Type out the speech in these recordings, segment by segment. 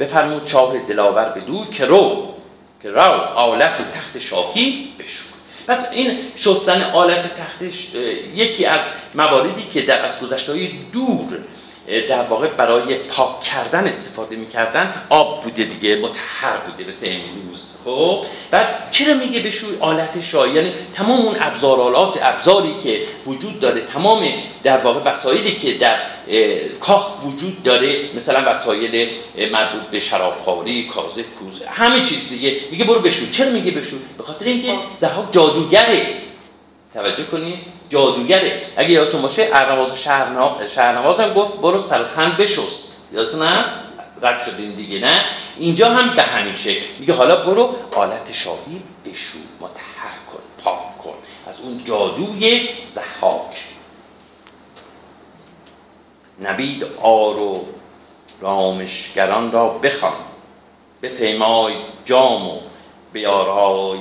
بفرمود چاه دلاور به دو که رو که رو آلت تخت شاهی بشو پس این شستن آلت تختش یکی از مواردی که در از گذشته دور در واقع برای پاک کردن استفاده می‌کردن آب بوده دیگه متحر بوده مثل امروز. خب؟ بعد چرا میگه بشوی آلت شایی یعنی تمام اون ابزار آلات ابزاری که وجود داره تمام در واقع وسایلی که در کاخ وجود داره مثلا وسایل مربوط به شرابخواری کازه کوزه همه چیز دیگه میگه برو بشو. چرا میگه بشو؟ به خاطر اینکه زهاک جادوگره. توجه کنید جادوگره اگه یادتون باشه ارنواز شهرنواز هم گفت برو سر تن بشست. یادتون هست؟ رد شدین دیگه نه؟ اینجا هم به همین شکل. میگه حالا برو آلت شاهی بشو متحر کن پاک کن. از اون جادوی زحاک نبید آر و رامشگران را بخوان به پیمای جام و بیارای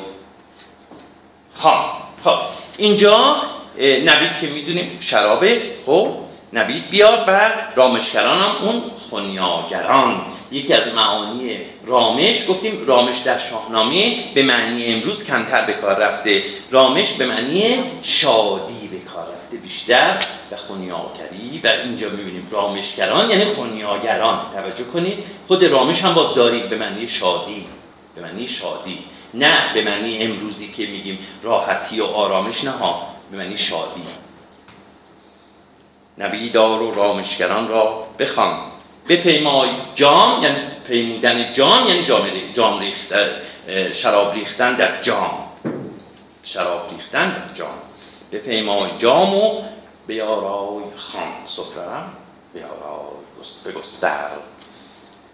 خان. خب اینجا نبید که می‌دونیم شرابه خب؟ نبید بیاد و رامشگران هم اون خونیاگران. یکی از معانی رامش گفتیم رامش در شاهنامه به معنی امروز کمتر به کار رفته. رامش به معنی شادی به کار رفته بیشتر. و خونیاگری و اینجا می‌بینیم رامشگران یعنی خونیاگران. توجه کنید خود رامش هم باز دارید به معنی شادی به معنی شادی. نه به معنی امروزی که میگیم راحتی و آرامش نه ها. به معنی شادی. نبیدار و رامشگران را بخوان. پیمای جام یعنی پیمودن جام یعنی جام, جام ریختن شراب ریختن در جام. شراب ریختن در جام. پیمای جام و بیارای خان. سفرم بیارای بگستر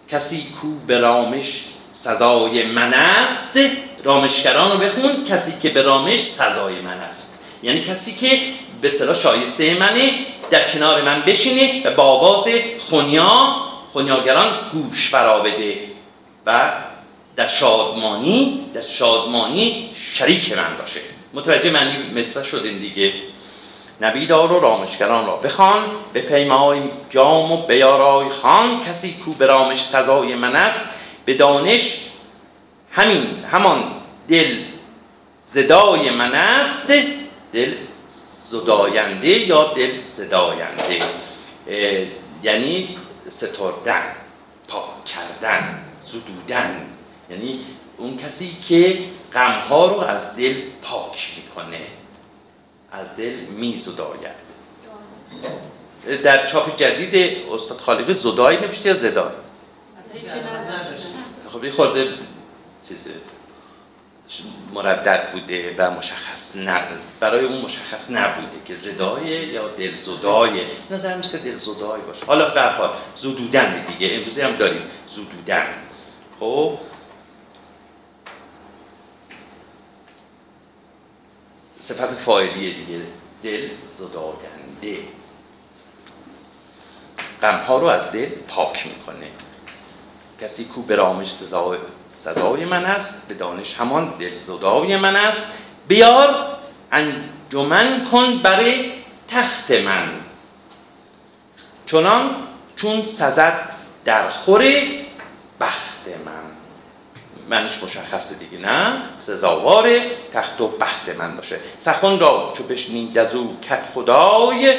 کسی کو به رامش سزای من است رامشگران رو بخون کسی که به رامش سزای من است. یعنی کسی که به صلاح شایسته منه در کنار من بشینه و با آواز خونیا خونیاگران گوش فرا بده و در شادمانی در شادمانی شریک من باشه. متوجه معنی مثل شدین دیگه؟ نبیدار و رامشگران را بخوان به پیمای جام و بیارای خان. کسی کو به رامش سزای من است به دانش همین همان دل زدای من است. دل زداینده یا دل زداینده؟ یعنی ستردن پاک کردن زدودن. یعنی اون کسی که غمها رو از دل پاک می‌کنه از دل میزداید. در چاپ جدید استاد خالقی زدای نوشته یا زدای خب خورده چیز مردد بوده و مشخص نبود برای اون مشخص نبوده که زدای یا دلزدای نظر مثل دلزدای باشه. حالا برحال زدودن دیگه. امروزی هم داریم. زدودن. خب؟ صفت فایلیه دیگه. دل زداینده غمها رو از دل پاک می‌کنه. کسی کو به رامش سزای, من است به دانش همان دلزدای من است. بیار انجمن کن برای تخت من. چنان چون سزد در خور بخت من. منش مشخصه دیگه نه؟ سزاوار تخت و بخت من باشه. سخن را چو بشنید از او کت خدای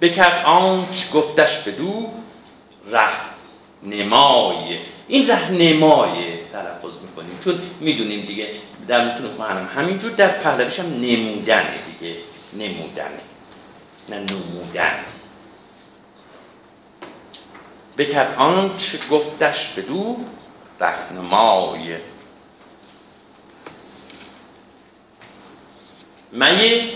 بکرد آنچ گفتش بدو ره نمای این ره نمای تلفظ می‌کنیم. چون می‌دونیم دیگه در متون هم همینجور در پهلویش هم نمودنه دیگه. نمودنه. نه نمودن بکرد آنچ گفتش بدو رهنمای. می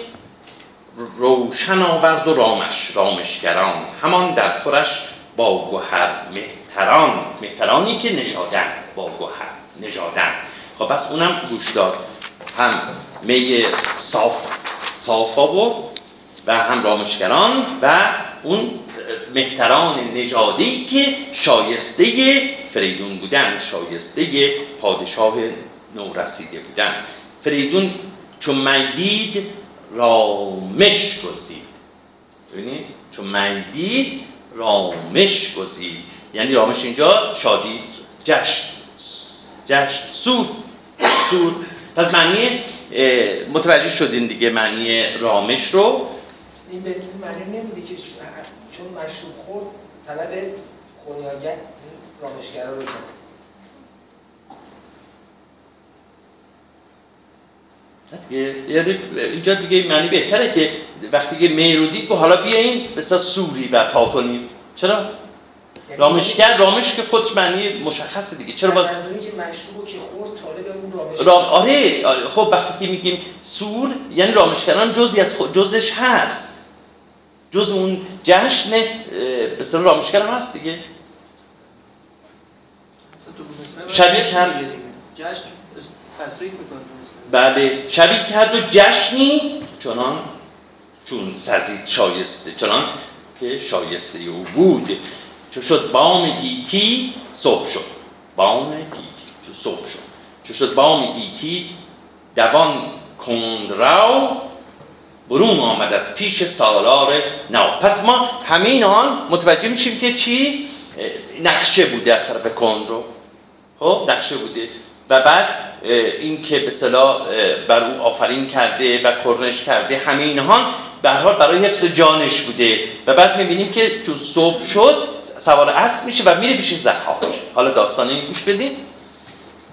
روشن آورد و رامش رامشگران. همان در خورش با گوهر مهتران. مهترانی که نژادن با گوهر نژادن. خب پس اونم گوش داد. هم می صاف صافا و و هم رامشگران و اون مهتران نژادی که شایسته فریدون بودن شایسته پادشاه نورسیده بودن. فریدون چون می‌دید رامش گزید. ببینید چون می‌دید رامش گزید. یعنی رامش اینجا شادی جشن. جشن. سور. سور. پس معنی متوجه شدین دیگه معنی رامش رو. این به معنی نمیده که چون مشروب خورد طلب خونیاگر رامشگرا رو کرد یعنی اینجا دیگه معنی بهتره که وقتی که میرودی که حالا بیاین بسا سوری برپا کنیم چرا؟ رامشگر رامش که خودش معنی مشخصه دیگه. چرا باید که مشروب که خورد طالب اون رامش رام... آره،, آره خب وقتی که میگیم سور یعنی رامشگران جزی از خود جزش هست. جز اون جشن به سر رامشگر هم هست دیگه. شبیه کرد جشن تصریح می‌کنه بله. شبیه کرد و جشنی چنان چون سزید شایسته چنان که شایسته او بود. چو شد بام گیتی صبح شد. بام گیتی چو صبح شد. چو شد بام گیتی دوان کندرو برون آمد از پیش سالار نو پس ما همین آن متوجه میشیم که چی؟ نقشه بوده از طرف کندرو خب نقشه بوده. و بعد این که به صلاح بر او آفرین کرده و کرنش کرده همه اینها به برای حفظ جانش بوده. و بعد می‌بینیم که چون صبح شد سوار اسب میشه و میره پیش زحاک. حالا داستان این گوش بدید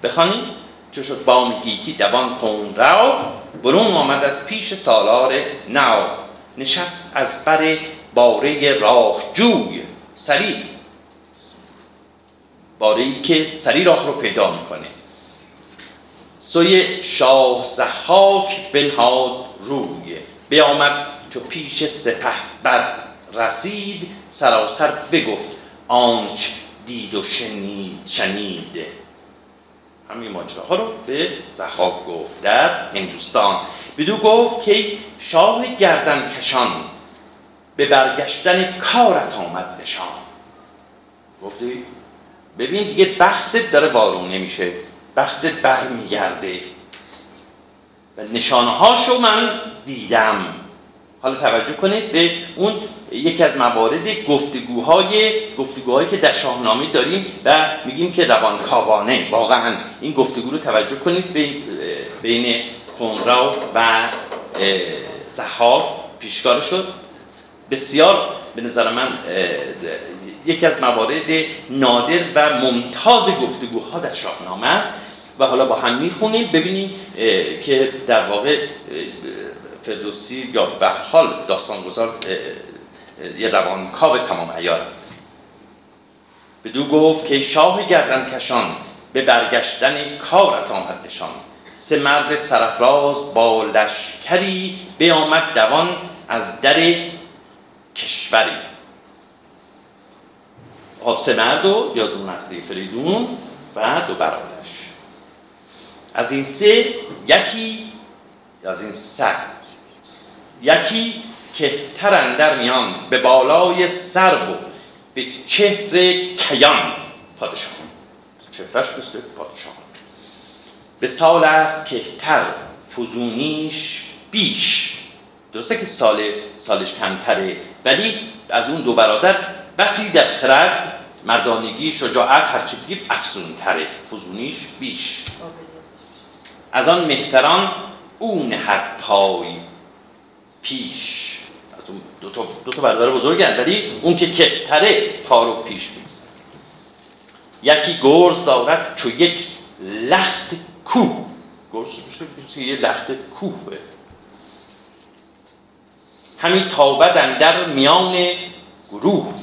بخوانید. چون شد؟ بام گیتی دوان کن رو برون آمد از پیش سالار نو نشست از بر باره راه جوی. سریع باره ای که سریع راه رو پیدا می‌کنه. سوی شاه زحاک بنهاد روی. بیامد چو پیش سپه بر رسید سراسر بگفت آنچ دید و شنید شنید. همین ماجراها رو به زحاک گفت در هندوستان. بدو گفت که شاه گردن کشان به برگشتن کارت آمد نشان. گفتی ببین دیگه بختت داره بارون نمیشه بختت برمیگرده. و نشانه هاشو من دیدم. حالا توجه کنید به اون یکی از موارد گفتگوهای گفتگوهایی که در شاهنامه داریم و میگیم که روان کاوانه واقعا این گفتگو رو توجه کنید بین کنراو و زحاک. پیشکار شد. بسیار به نظر من یکی از موارد نادر و ممتاز گفتگوها در شاهنامه است. و حالا با هم می‌خونیم ببینیم که در واقع فردوسی یا به حال داستانگذار یه روانکاو تمام عیار. بدو گفت که شاه گردن کشان به برگشتن کارت آمد نشان. سه مرد سرفراز با لشکری به آمد دوان از در کشوری. خب سه مرد و یادون از فریدون و دو برادرش. از این سه یکی از این سه یکی کهتر در میان به بالای سر و به چهر کیان پادشاه. چهرش مثل پادشاه. به سال است کهتر فزونیش بیش. درسته که سال سالش کمتره ولی از اون دو برادر بسی در خرد مردانگی شجاعت هرچی بگیم افزون تره فزونیش بیش. از آن مهتران اون پای پیش. از اون دو تا, دو تا برادر بزرگن ولی اون که کهتره پا رو پیش می‌گذاره یکی گرز دارد چو یک لخت کوه. گرز یه لخت کوه همین تابد در میان گروه.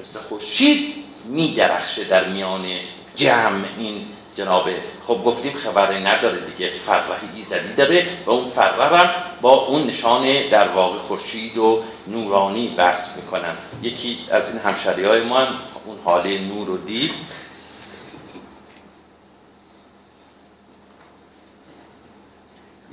مثل خورشید میدرخشه در میان جمع این جناب خب گفتیم خبری نداره دیگه فرح ایزدی داره و اون فرح هم با اون نشان در واقع خورشید و نورانی برس می‌کنن. یکی از این همشری های ما هم اون حاله نور رو دید.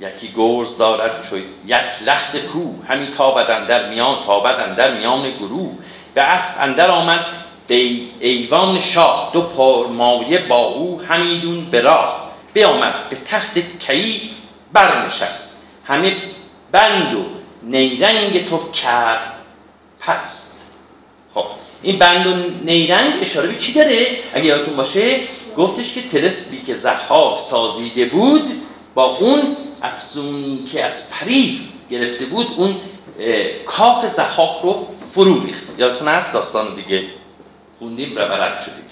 یکی گرز دارد چو یک لخت کو همی تابدن در میان تابدن در میان گروه. به اسب اندر آمد ایوان شاه دو پرمایه با او همیدون به راه. بیامد به تخت کی برنشست. همه بند و نیرنگ تو کرد پست. خب این بند و نیرنگ اشاره به چی داره؟ اگه یادتون باشه گفتش که تلسمی که زحاک سازیده بود با اون افزونی که از پریف گرفته بود اون کاخ زحاک رو فرو ریخت. یادتون هست؟ داستان دیگه. خوندیم و برد شدیم.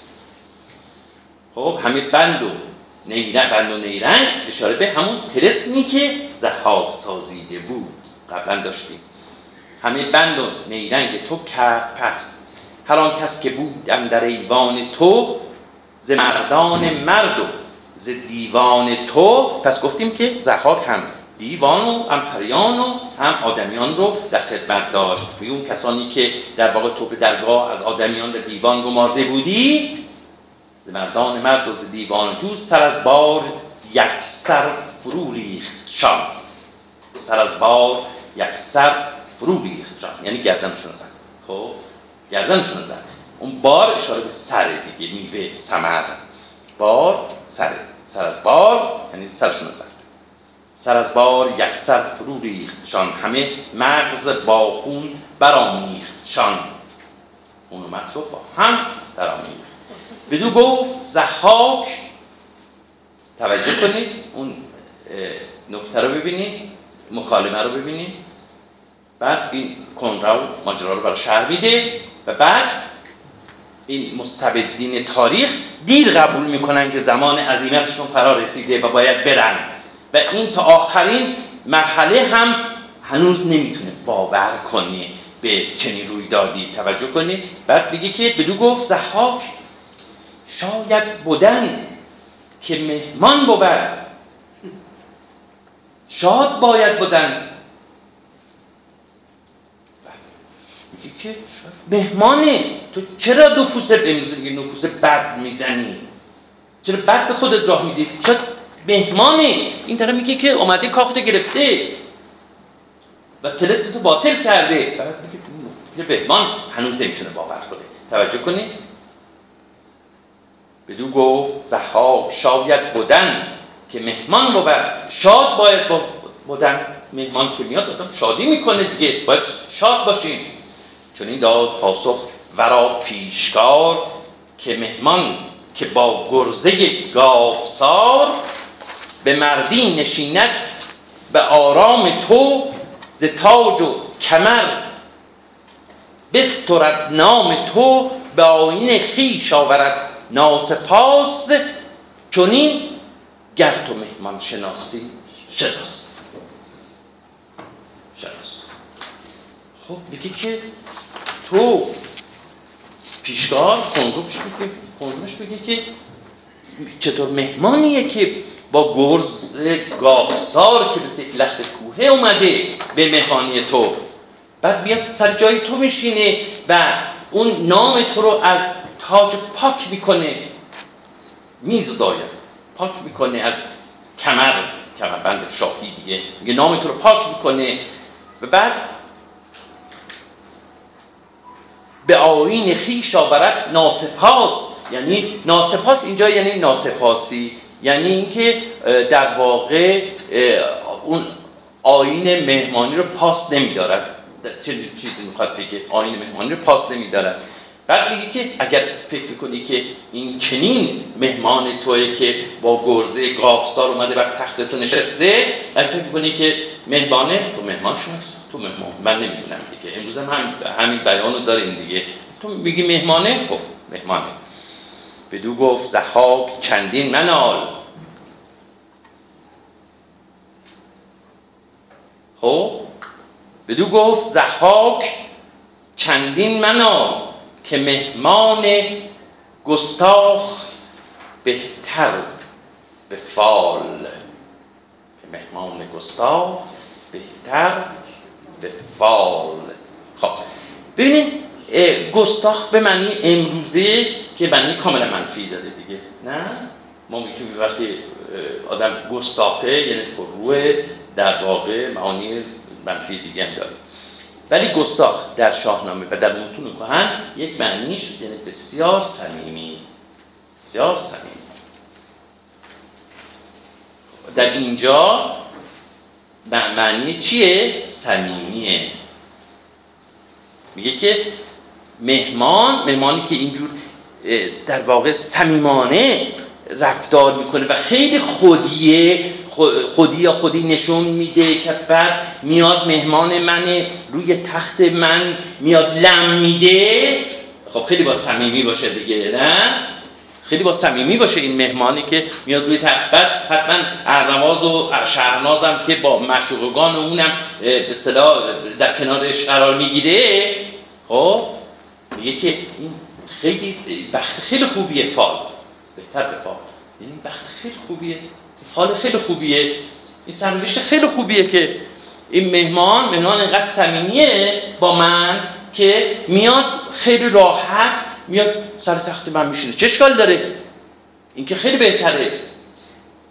خب همه بند و نیرنگ بند و نیرنگ اشاره به همون تلسمی که زحاک سازیده بود. قبلا داشتیم. همه بند و نیرنگ تو کرد پست هر آن کس که بود در ایوان تو ز مردان مرد و ز دیوان تو پس گفتیم که زحاک هم دیوان و هم پریان و هم آدمیان رو در خدمت داشت. به اون کسانی که در واقع تو به درگاه از آدمیان به دیوان گمارده بودی مردان مرد و دیوان تو سر از بار یک سر فرو ریخت شان سر از بار یک سر فرو ریخت شان یعنی گردنشون زد. خب گردنشون زد. اون بار اشاره به سر دیگه میوه سمر. بار سر سر از بار یعنی سرشون زد. سر از بار یک سر فرو شان همه مغز با خون شان اون مغز با هم درآمیخت. بدو گفت زحاک توجه کنید اون نکته رو ببینید مکالمه رو ببینید. بعد این کنرا ماجرا رو برای شهر میده و بعد این مستبدین تاریخ دیر قبول می‌کنن که زمان عظیمتشون فرا رسیده و باید برن. و این تا آخرین مرحله هم هنوز نمی‌تونه باور کنه به چنین رویدادی توجه کنه. بعد بگه که بدو گفت زحاک شاید بودن که مهمان بود. شاد باید بودن که مهمانه تو چرا نفوس میگه نفوس بد می‌زنی. چرا بد به خودت راه میدی؟ شاید مهمانه این طرف میگه که اومده کاخت گرفته و تلست تو باطل کرده. بعد میگه مهمان هنوز نمی‌تونه باور کنه. توجه کنی. بدو گفت زحاک شاید بودن که مهمان بود. شاد باید بودن مهمان که میاد آدم شادی می‌کنه دیگه. باید شاد باشیم چون این داد پاسخ ورا پیشکار که مهمان که با گرزه گافسار به مردی نشیند به آرام تو ز تاج و کمر. بسترد نام تو به آین خیش آورد ناسپاس چونین گر تو مهمان شناسی. شناس. شناس. خب میگه که تو پیشگار خونروش بگه خونروش بگه که چطور مهمانیه که با گرز گافسار که به لخت کوه اومده به مهمانی تو. بعد بیاد سر جای تو میشینه و اون نام تو رو از تاج پاک می‌کنه. میز داید پاک می‌کنه از کمر. کمربند شاهی دیگه. میگه نام تو رو پاک می‌کنه. و بعد به آین خیش آورد ناسپاس یعنی ناسپاس اینجا یعنی ناسپاسی یعنی اینکه در واقع اون آین مهمانی رو پاس نمیدارد چه چیزی می‌خواد بگه؟ آین مهمانی رو پاس نمیدارد بعد میگه که اگر فکر می‌کنی که این چنین مهمان توی که با گرزه گافسار اومده بر تخت تو نشسته اگر فکر می‌کنی که مهمانه تو مهمان شماست. تو مهمان. من نمی‌دونم دیگه. امروز هم همین بیان رو داریم دیگه. تو میگی مهمانه؟ خب مهمانه. بدو گفت زحاک چندین منال. خب بدو گفت زحاک چندین منال که مهمان گستاخ بهتر به فال. که مهمان گستاخ بهتر به فال. خب ببینید گستاخ به معنی امروزه که معنی کاملا منفی داره دیگه. نه؟ ما میگیم وقتی آدم گستاخه یعنی روح در واقع معانی منفی دیگه هم داره. ولی گستاخ در شاهنامه و در متون کهن یک معنیش یعنی بسیار صمیمی. بسیار صمیمی. در اینجا معنی چیه؟ صمیمیه. میگه که مهمان مهمانی که اینجور در واقع صمیمانه رفتار می‌کنه و خیلی خودیه خودی یا خودی نشون میده که بعد میاد مهمان من روی تخت من میاد لم میده. خب خیلی با صمیمی باشه دیگه نه؟ خیلی با صمیمی باشه این مهمانی که میاد روی تخت. بعد حتما ارنواز و شهرنازم که با معشوقگان اونم به اصطلاح در کنارش قرار می‌گیره. خب میگه که این خیلی بخت خیلی خوبیه فال. بهتر به فال. یعنی بخت خیلی خوبیه. فال خیلی خوبیه. این سرنوشت خیلی خوبیه که این مهمان مهمان اینقدر صمیمیه با من که میاد خیلی راحت میاد سر تخت من میشینه. چه اشکال داره؟ این که خیلی بهتره.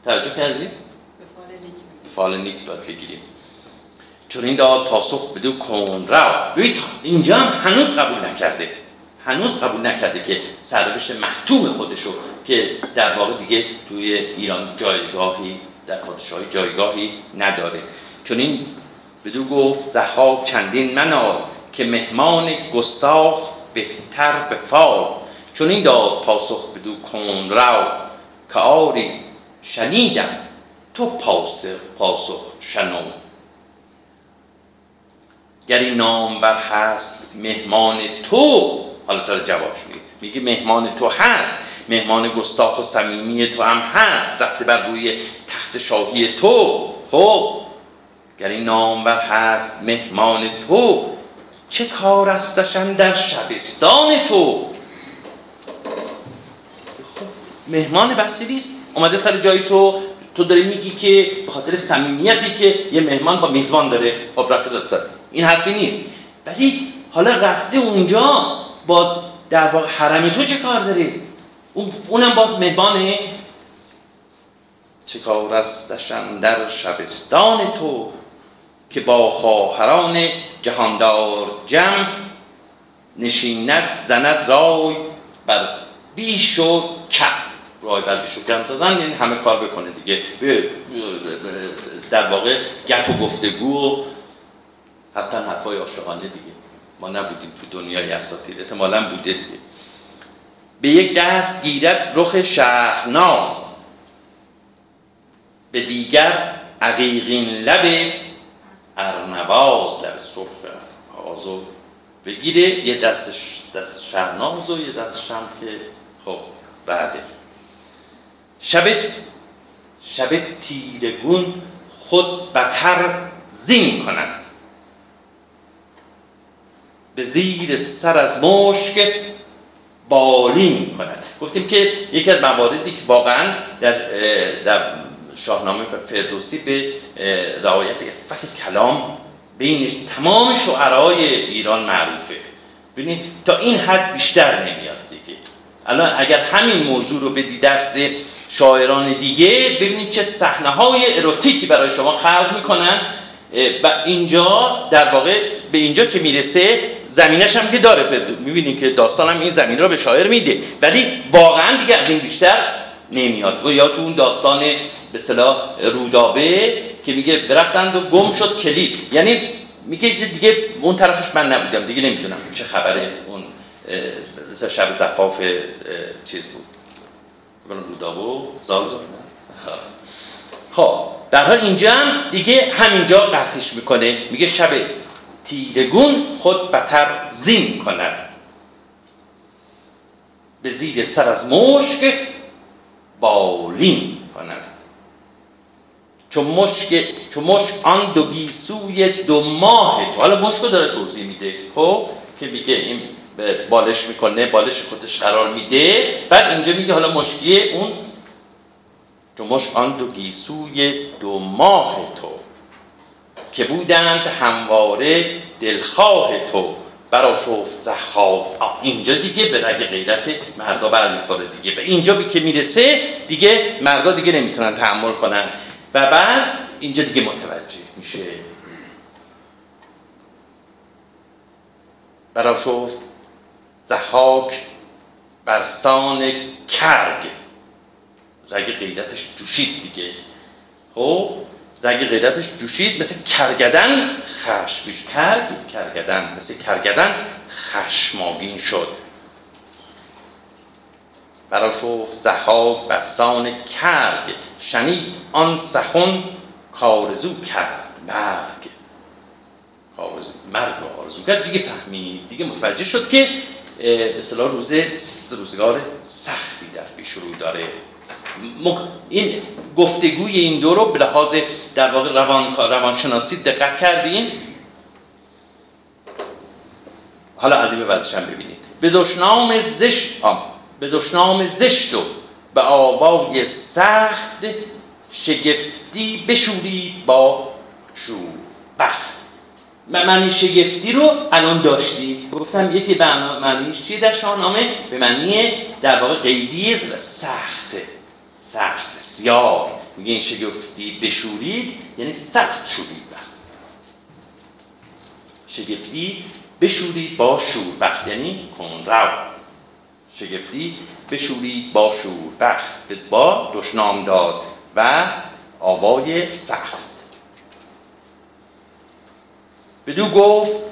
توجه کردی؟ به فال نیک. باید بگیریم. چون این داد پاسخ بدو کن را اینجا هم هنوز قبول نکرده. هنوز قبول نکرده که سرنوشت محتوم خودشو که در واقع دیگه توی ایران جایگاهی در پادشاهی جایگاهی نداره. چون این بدو گفت زها چندین منار که مهمان گستاخ بهتر به فال. چون این داد پاسخ بدو کن رو که آری شنیدم تو پاسخ پاسخ شنو. گر این نامور هست مهمان تو حالا داره جواب میگه میگه مهمان تو هست. مهمان گستاخ و صمیمی تو هم هست. رفته بر روی تخت شاهی تو. خب گر این نامور هست مهمان تو چه کار استشن در شبستان تو؟ خب مهمان بسی نیست. اومده سر جای تو. تو داری میگی که به خاطر صمیمیتی که یه مهمان با میزبان داره. خب رفته این حرفی نیست. ولی حالا رفته اونجا. با در واقع حرم تو چه کار داره اونم باز مهمانه. چه کار استشن در شبستان تو که با خواهران جهاندار جمع نشیند زند رای بر بیش و کم رای بر بیش و کم زدن یعنی همه کار بکنه دیگه. در واقع گپ و گفتگو و حتی حرفای عاشقانه دیگه. ما نبودیم تو دنیای اساطیر احتمالا بوده دیگه. به یک دست گیرد رخ شهرناز به دیگر عقیقین لب ارنواز لب سرخ آزو بگیره. یه دستش دست شهرناز و یه دست هم که خب بعده. شب شب تیرگون خود بتر زین کند به زیر سر از مشک بالین کند گفتیم که یکی از مواردی که واقعا در, در شاهنامه فردوسی به رعایت افت کلام بین تمام شعرهای ایران معروفه. ببینید تا این حد بیشتر نمیاد دیگه. الان اگر همین موضوع رو بدی دست شاعران دیگه ببینید چه صحنه های اروتیکی برای شما خلق می‌کنن. و اینجا در واقع به اینجا که می‌رسه زمینش هم که داره. می‌بینیم که داستان هم این زمین رو به شاعر میده. ولی واقعا دیگه از این بیشتر نمیاد. یا تو اون داستان به صلاح رودابه که میگه برفتند و گم شد کلید. یعنی میگه دیگه اون طرفش من نبودم. دیگه نمی‌دونم چه خبره اون شب زفاف چیز بود. رودابه؟ و زال خب در حال اینجا هم دیگه همینجا قطعش می‌کنه. میگه شب تیرگون خود بتر زین کند. به زیر سر از مشک بالین کند. چون مشک چون مشک آن دو گیسوی دو ماه تو. حالا مشک داره توضیح میده خب؟ که میگه این بالش می‌کنه بالش خودش قرار میده. بعد اینجا میگه حالا مشکی اون تو مشک آن دو گیسوی دو ماه تو. که بودند همواره دلخواه تو. برا شفت زخاب اینجا دیگه به رگ غیرت مردا برمیخوره دیگه. به اینجا بی که می‌رسه دیگه مردا دیگه نمی‌تونن تحمل کنن. و بعد اینجا دیگه متوجه میشه. برا شفت زحاک برسان کرگ. رگ غیرتش جوشید دیگه. خب؟ رگ غیرتش جوشید مثل کرگدن خشم. کرگ کرگدن. مثل کرگدن خشماگین شد. براشفت زحاک بر سان کرگ. شنید آن سخن کارزو کرد مرگ. کارزو مرگ آرزو کرد. دیگه فهمید. دیگه متوجه شد که به اصطلاح روز روزگار سختی در پیش رو داره. این گفتگوی این دو رو به لحاظ در واقع روان روانشناسی دقت کردین. حالا از این هم ببینید. به دشنام زشت به دشنام زشت و به آوای سخت شگفتی بشورید با شور بخت معنی شگفتی رو الان داشتیم. گفتم یکی به معنیش چی در شاهنامه؟ به معنی در واقع قیدی سخت سخت سیاه. میگه این شگفتی بشورید یعنی سخت شورید وقت. شگفتی بشورید با شور بخت یعنی کنرو شگفتی بشورید با شور بخت با دشنام داد و آوای سخت. بدو گفت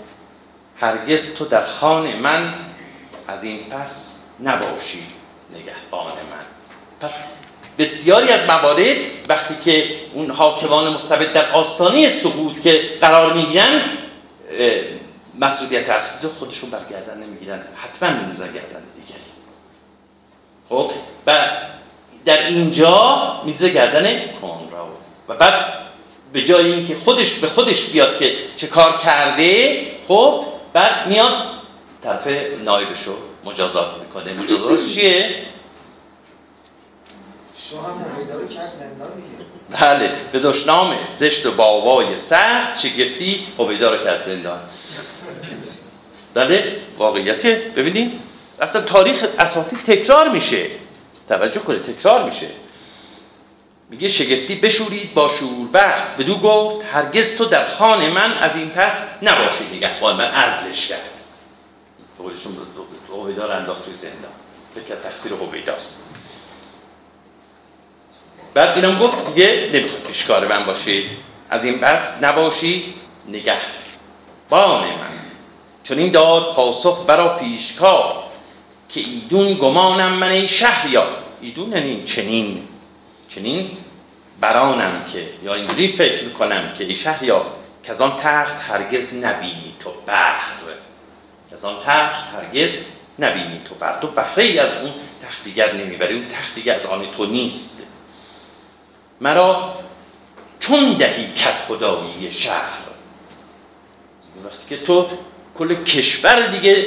هرگز تو در خانه من از این پس نباشی نگهبان من. پس بسیاری از موارد وقتی که اون حاکمان مستبد در آستانه سقوط که قرار می‌گیرن مسئولیت اصلی خودشون برگردن نمی‌گیرن. حتما میمیزن گردن دیگری. خب؟ و در اینجا میزه گردن کنرا و بعد به جای اینکه خودش به خودش بیاد که چه کار کرده خب؟ بعد میاد طرف نایبشو مجازات می‌کنه. مجازات چیه؟ بله به دشنام زشت و باوای سخت شگفتی هویدا رو کرد زندان. بله واقعیت. ببینیم. اصلا تاریخ اساطیر تکرار میشه. توجه کنید تکرار میشه. میگه شگفتی بشورید با شور بخت بدو گفت هرگز تو در خان من از این پس نباشی. نگهبان من ازلش کرد. قولشون هویدا رو انداخت توی زندان. فکر تقصیر هویداست. بعد اینم گفت دیگه نمی‌خواد پیشکار من باشی. از این پس نباشی نگه بان من. چون این داد پاسخ برا پیشکار که ایدون گمانم من ای شهریار. ایدون یعنی چنین. چنین برانم که یا اینجوری فکر کنم که ای شهریار که از آن تخت هرگز نبینی تو بحر. از آن تخت هرگز نبینی تو بحر. تو بهره از اون تخت دیگر نمی‌بری اون تخت دیگر از آن تو نیست. مرا چون دهی کت خدایی شهر. وقتی که تو کل کشور دیگه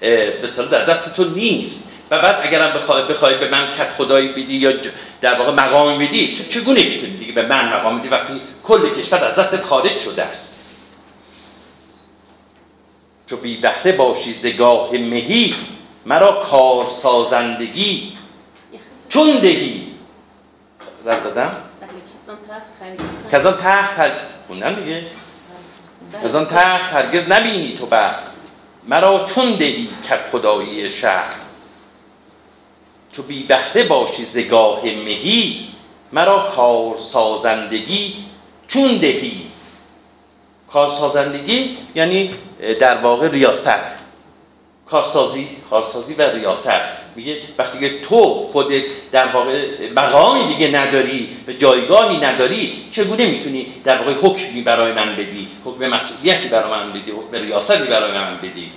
به در دست تو نیست. و بعد اگرم بخوای بخوای به من کت خدایی بدی یا در واقع مقام بدی تو چگونه می‌تونی دیگه به من مقام بدی وقتی کل کشور از دستت خارج شده است؟ چو بی بهره باشی زگاه مهی مرا کار سازندگی چون دهی رد دادم کزان تخت خوندم دیگه. کزان تخت هرگز نبینی تو بر. مرا چون دهی که خدایی شهر. چو بی بهره باشی زگاه مهی. مرا کار سازندگی چون دهی. کار سازندگی یعنی در واقع ریاست. کارسازی کارسازی و ریاست. میگه وقتی که تو خود در واقع مقامی دیگه نداری و جایگاهی نداری چگونه می‌تونی در واقع حکمی برای من بدی؟ حکم مسئولیتی برای من بدی؟ حکم ریاستی برای من بدی؟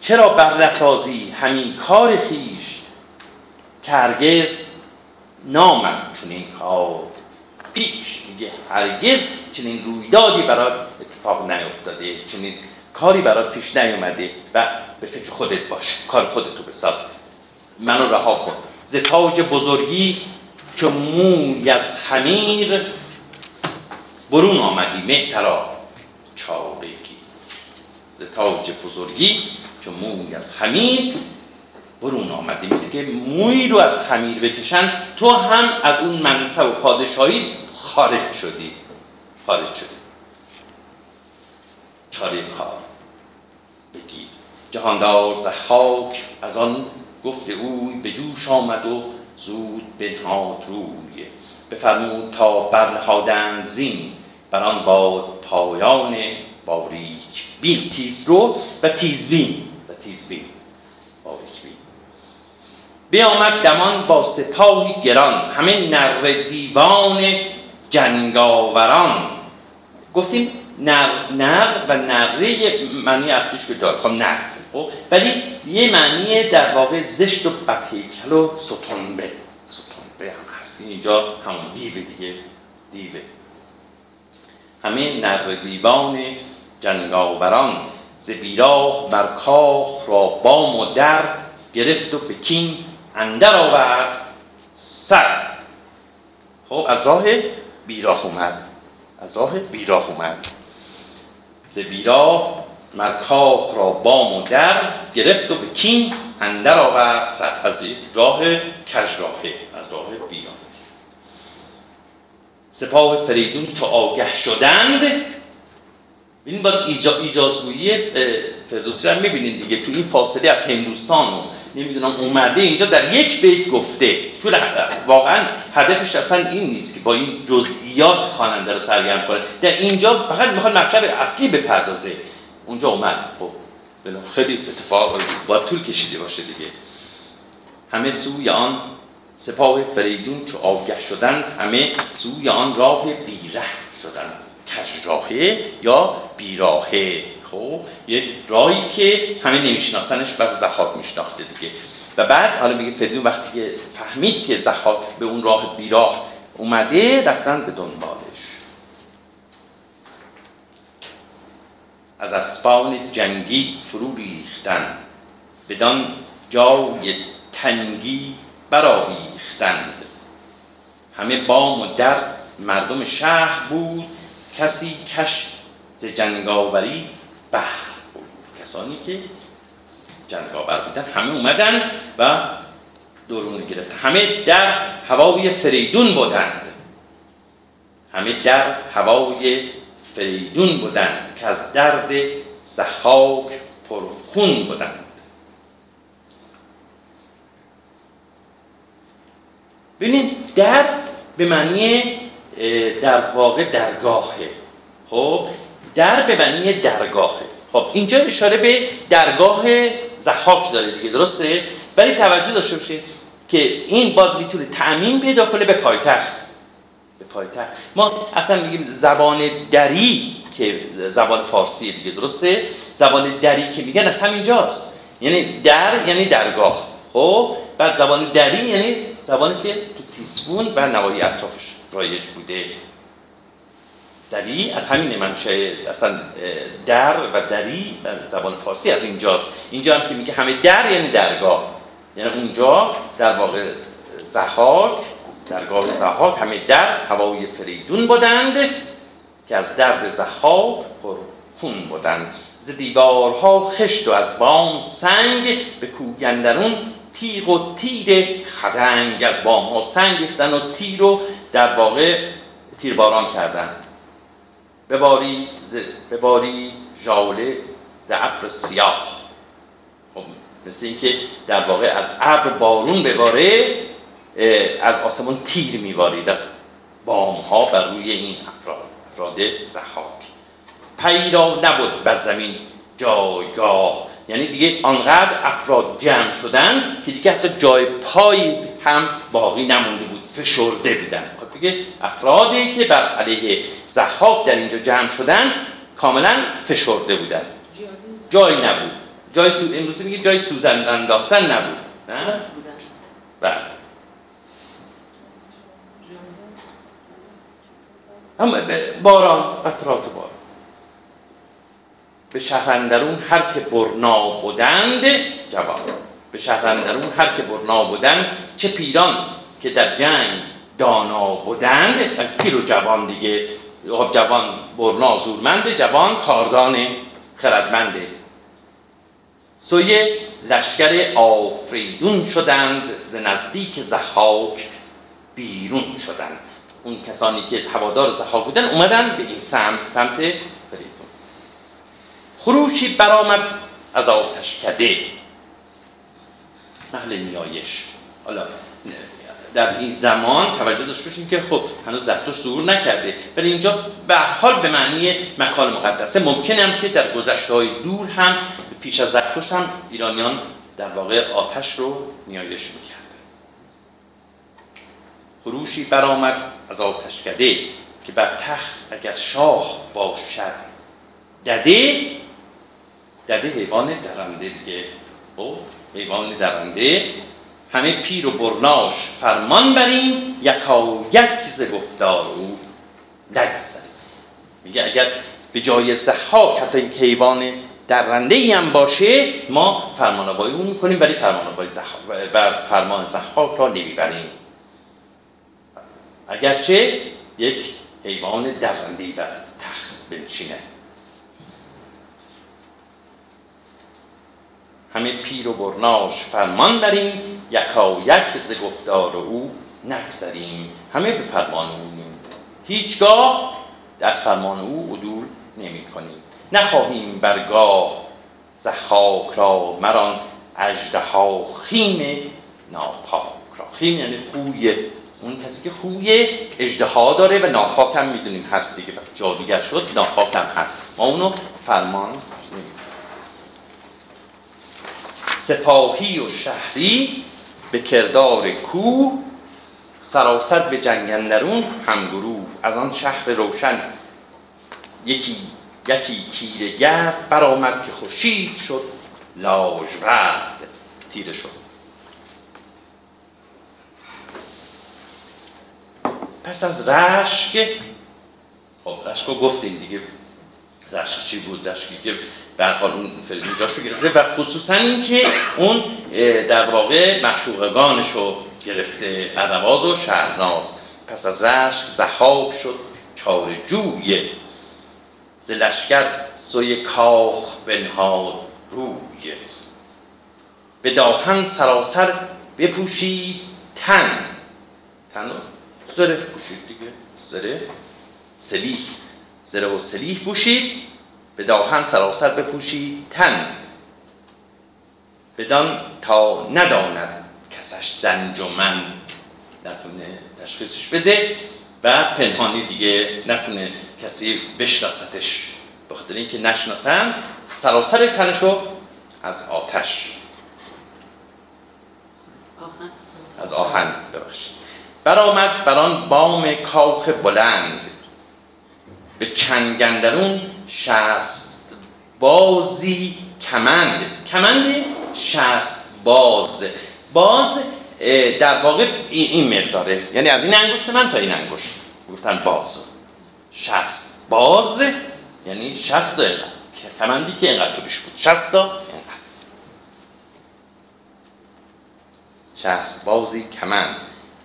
چرا برنسازی همین کار خیش که هرگز نامم چنین کار پیش؟ میگه هرگز چنین رویدادی برای اتفاق نیفتاده چنین کاری برات پیش نیومده و به فکر خودت باش کار خودتو بساز. منو رها کن. ز تاج بزرگی چو موی از خمیر برون آمدی مهترا چارگی. ز تاج بزرگی چو موی از خمیر برون آمدی. مثل که موی رو از خمیر بکشن تو هم از اون منصب و پادشاهی خارج شدی. خارج شدی. چاره کار. بگی جهاندار زحاک از آن گفت اوی به جوش آمد و زود بنهاد روی. بفرمود تا برنهادند زین. بر آن باد پایان باریک بین. تیزرو و تیزبین و تیزبین باریک بین. بیامد دمان با سپاهی گران. همه نر دیوان جنگاوران. گفتیم نر, نر و نره معنی اصلیش که داره. خب نر خب. ولی یه معنی در واقع زشت و بدهیکل و ستنبه ستنبه هم هست. اینجا همون دیوه دیگه. دیوه همه نر دیوان جنگاوران ز بیراه بر کاخ را بام و در گرفت و پکین اندر آورد سر. خب از راه بیراه اومد. از راه بیراه اومد. ز بیراه مرکاخ را بام و در گرفت و به کین اندر آورد. از راه کج راهه از راه بیراه. سپاه فریدون چو آگه شدند ببین باید ایجازگویی فردوسی رو می‌بینید دیگه. تو این فاصله از هندوستان و نمی‌دونم اومده اینجا در یک بیت گفته. چون واقعا هدفش اصلا این نیست که با این جزئیات خواننده رو سرگرم کنه. در اینجا فقط می‌خواد مطلب اصلی بپردازه. اونجا اومد. خب خیلی اتفاق باید طول کشیده باشه دیگه. همه سوی آن سپاه فریدون چو آگه شدن همه سوی آن راه بیره شدن. کجراهه یا بیراهه؟ خب یه راهی که همه نمیشناسنش بعد زحاک میشناخته دیگه. و بعد حالا میگه فریدون وقتی که فهمید که زحاک به اون راه بیراه اومده رفتن به دنبالش. از اسبان جنگی فرو ریختن بدان جای تنگی برآویختند همه بام و در مردم شهر بود کسی کش ز جنگاوری بود کسانی که جنگاور بودن همه اومدن و دورون گرفت همه در هوای فریدون بودند. همه در هوای فریدون بودند که از درد زخاک پرخون بودند. ببینیم در به معنی در واقع درگاهه. خب؟ در به معنی درگاهه خب اینجا اشاره به درگاه زحاک داره دیگه درسته؟ ولی توجه داشته باشید که این باز می‌تونه تعمین پیدا کنه به پایتخت. به پایتخت. ما اصلا میگیم زبان دری که زبان فارسی دیگه درسته؟ زبان دری که میگن از همینجاست یعنی در یعنی درگاه. خب بعد زبان دری یعنی زبانی که تو تیسفون و نوایی اطرافش رایج بوده. دری از همین منشه اصلا در و دری زبان فارسی از اینجاست. اینجا هم که میگه همه در یعنی درگاه. یعنی اونجا در واقع زحاک درگاه زحاک همه در هوای فریدون بودند که از درد زحاک پر خون بودند. ز دیوارها خشت و از بام سنگ به کوگندرون تیغ و تیر خدنگ. از بام ها سنگ و تیر رو در واقع تیرباران کردن. بباری ز... بباری ژاوله ز ابر سیاه. خب مثل اینکه در واقع از ابر بارون بباره از آسمان تیر میبارید. از بام ها بر روی این افراد افراد زحاک پیرا نبود بر زمین جایگاه. یعنی دیگه آنقدر افراد جمع شدن که دیگه حتی جای پای هم باقی نمونده بود فشرده بودن. خب دیگه افرادی که بر علیه زحاک در اینجا جمع شدن کاملا فشرده بودن. جایی نبود. جای سو... امروزی میگه جای سوزن انداختن نبود. نه؟ بله. هم باران قطرات باران. به شهرندرون هر که برنا بودند جوان به شهرندرون هر که برنا بودند چه پیران که در جنگ دانا بودند از پیر و جوان دیگه جوان برنا زورمند جوان کاردان خردمنده سوی لشکر آفریدون شدند ز نزدیک زحاک بیرون شدند. اون کسانی که هوادار زحاک بودن اومدن به این سمت سمت خروشی برآمد از آتش کده محل نیایش. حالا در این زمان توجه داشته باشیم که خب هنوز زرتشت ظهور نکرده. ولی اینجا به حال به معنی مکان مقدسه. ممکنه هم که در گذشته های دور هم پیش از زرتشت هم ایرانیان در واقع آتش رو نیایش می‌کرد خروشی برآمد از آتشکده که بر تخت اگر شاه باشد. دده دده حیوان درنده دیگه. او خب، حیوان درنده همه پیر و برناش فرمان بریم یکا یک ز گفتار او نگذریم. میگه اگر به جای زحاک حتی یک حیوان درنده ای هم باشه ما فرمانوایی اون می‌کنیم ولی فرمانوایی و فرمان زحاک را نمی‌بریم. اگرچه یک حیوان درنده و تخت بنشینه. همه پیر و برناش فرمان بریم یکا یک ز گفتار او نگذریم. همه به فرمان او هیچگاه از فرمان او عدول نمی کنیم نخواهیم برگاه زخاک را مران ها خیم ناپاک را. خیم یعنی خوی. اون کسی که خوی اجدها داره و ناپاک هم می‌دونیم هست دیگه. جادوگر شد ناپاک هم هست. ما اونو فرمان سپاهی و شهری به کردار کو سراسر به جنگندرون همگروه. از آن شهر روشن یکی یکی تیره گرد برآمد که خورشید شد لاژورد تیره شد. پس از رشک خب رشک رو گفتیم دیگه. رشک چی بود؟ رشکی که در اون فیلم رو گرفته و خصوصا اینکه اون در واقع معشوقگانش رو گرفته ادواز و شهرناز. پس از رشک زحاب شد چار جوی ز لشکر سوی کاخ بنهاد روی. به داهن سراسر بپوشید تن. تن زره پوشید دیگه زره سلیح. زره و سلیح پوشید. به داهن سراسر بپوشید تن بدان تا نداند کسش زنج و من نتونه تشخیصش بده و پنهانی دیگه نتونه کسی بشناستش. بخاطر اینکه نشناسن سراسر تنشو از آتش. از آهن. ببخشید. برآمد بر آن بام کاخ بلند. به چنگندرون شست بازی کمند. کمند شست باز. باز در واقع این مقداره. یعنی از این انگشت من تا این انگشت. گفتن باز. شست باز یعنی شست اینقدر کمندی که اینقدر طولش بود. شست تا اینقدر. شست بازی کمند.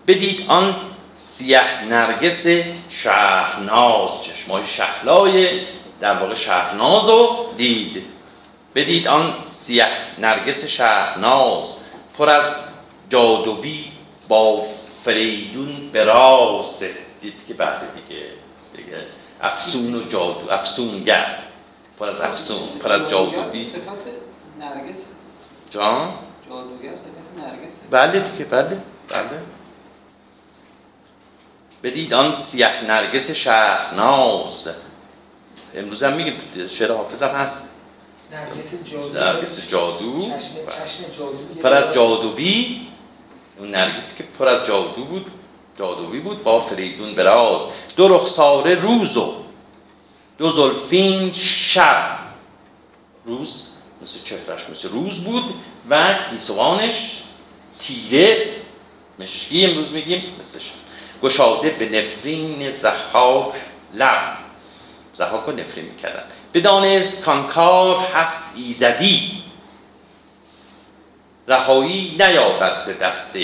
بدید آن سیه نرگس شهرناز چشمای شهلای در واقع شهرناز رو دید. بدید آن سیه نرگس شهرناز پر از جادوی با فریدون به راست. دید که بعد دیگه دیگه افسون و جادو افسونگر پر از افسون پر از جادوی. صفت نرگس. جان؟ جادوگر صفت نرگس. بله دیگه بله بله. بدید آن سیه نرگس شهرناز. امروز هم میگه شعر حافظ هم هست. نرگس جادو. نرگس جادو. چشم, چشم جادو پر از جادوی. اون نرگسی که پر از جادو بود. جادوی بود. با فریدون براز. دو رخساره روز و دو زلفین شب. روز مثل چهرش مثل روز بود و گیسوانش تیره مشکی. امروز میگیم مثل شب. گشاده به نفرین زحاک لب. زحاک رو نفرین می‌کردن. بدانست کانکار هست ایزدی. رهایی نیابد دست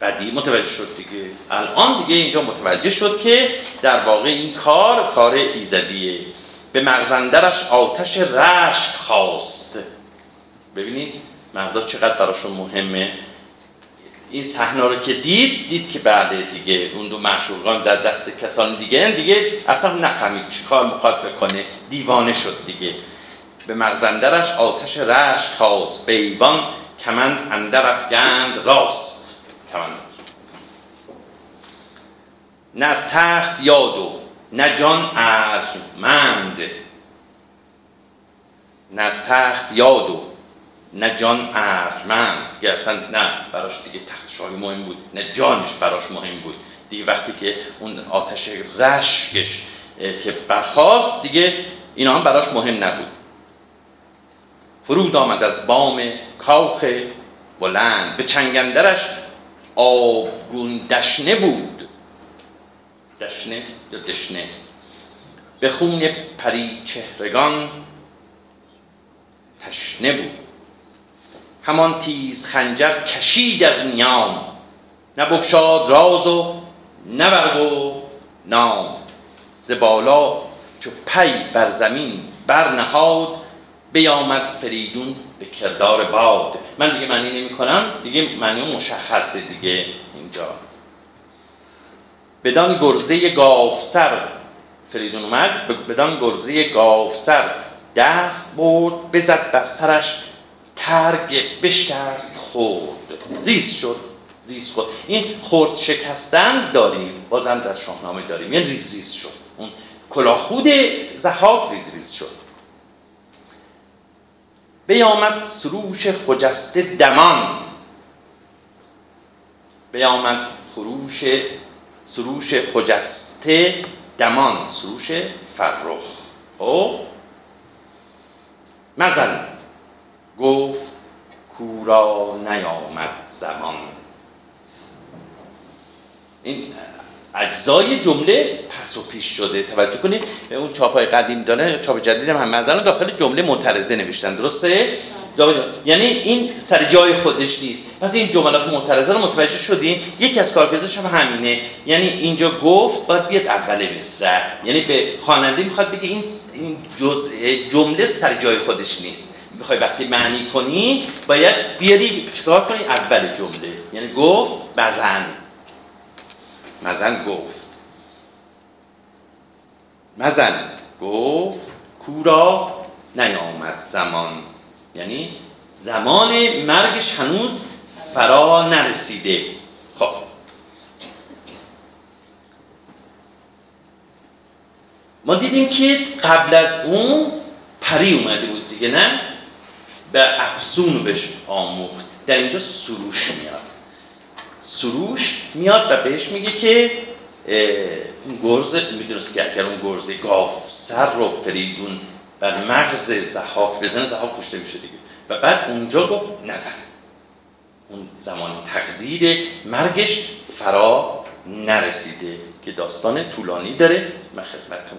بدی. متوجه شد دیگه. الان دیگه اینجا متوجه شد که در واقع این کار کار ایزدیه. به مغزندرش آتش رشک خواست. ببینید مغزا چقدر براشون مهمه. این صحنه رو که دید دید که بعد دیگه اون دو معشوقان در دست کسان دیگه دیگه اصلا نفهمید چی کار مقاد بکنه. دیوانه شد دیگه. به مغزندرش آتش رشت خواست به ایوان کمند اندر افگند راست. کمند. نه از تخت یاد و نه جان ارجمند. نه از تخت یاد و نه جان ارجمند. دیگه اصلا نه براش دیگه تخت شاهی مهم بود. نه جانش براش مهم بود. دیگه وقتی که اون آتش رشکش که برخواست دیگه اینا هم براش مهم نبود. فرود آمد از بام کاخ بلند. به چنگندرش آبگون دشنه بود. دشنه یا دشنه؟ به خون پری چهرگان تشنه بود. همان تیز خنجر کشید از نیام نه بگشاد راز و نه و نام. ز چو پی بر زمین برنهاد بیامد فریدون به کردار باد. من دیگه معنی نمی کنم دیگه معنی مشخصه دیگه اینجا. بدان گرزه گاو سر فریدون اومد بدان گرزه گاو سر دست برد بزد بر سرش ترگ بشکست خرد. ریز شد ریز خرد این خرد شکستن داریم بازم در شاهنامه داریم. یعنی ریز ریز شد. اون کلاهخود زهاب ریز ریز شد. بیامد سروش خجسته دمان. بیامد خروش سروش خجسته دمان. سروش فرخ. او مزن. گفت کورا نیامد زمان. این اجزای جمله پس و پیش شده. توجه کنید اون چاپ های قدیم داره چاپ جدید هم مثلا داخل جمله معترضه نوشتن درسته؟ یعنی این سر جای خودش نیست. پس این جملات معترضه رو متوجه شدین؟ یکی از کارکردش هم همینه. یعنی اینجا گفت باید بیاد اول مصرع. یعنی به خواننده می‌خواد بگه این این جمله سر جای خودش نیست. بخوای وقتی معنی کنی باید بیاری چیکار کنی؟ اول جمله. یعنی گفت بزن مزن گفت. مزن گفت کورا نیامد زمان. یعنی زمان مرگش هنوز فرا نرسیده. خب. ما دیدیم که قبل از اون پری اومده بود دیگه نه؟ به افسون بهش آموخت. در اینجا سروش میاد. سروش میاد و بهش میگه که اون گرز می‌دونست که اگر اون گرز گاف سر رو فریدون بر مغز زحاک بزنه زحاک کشته میشه دیگه. و بعد اونجا گفت نزن. اون زمان تقدیر مرگش فرا نرسیده که داستان طولانی داره. من خدمتتون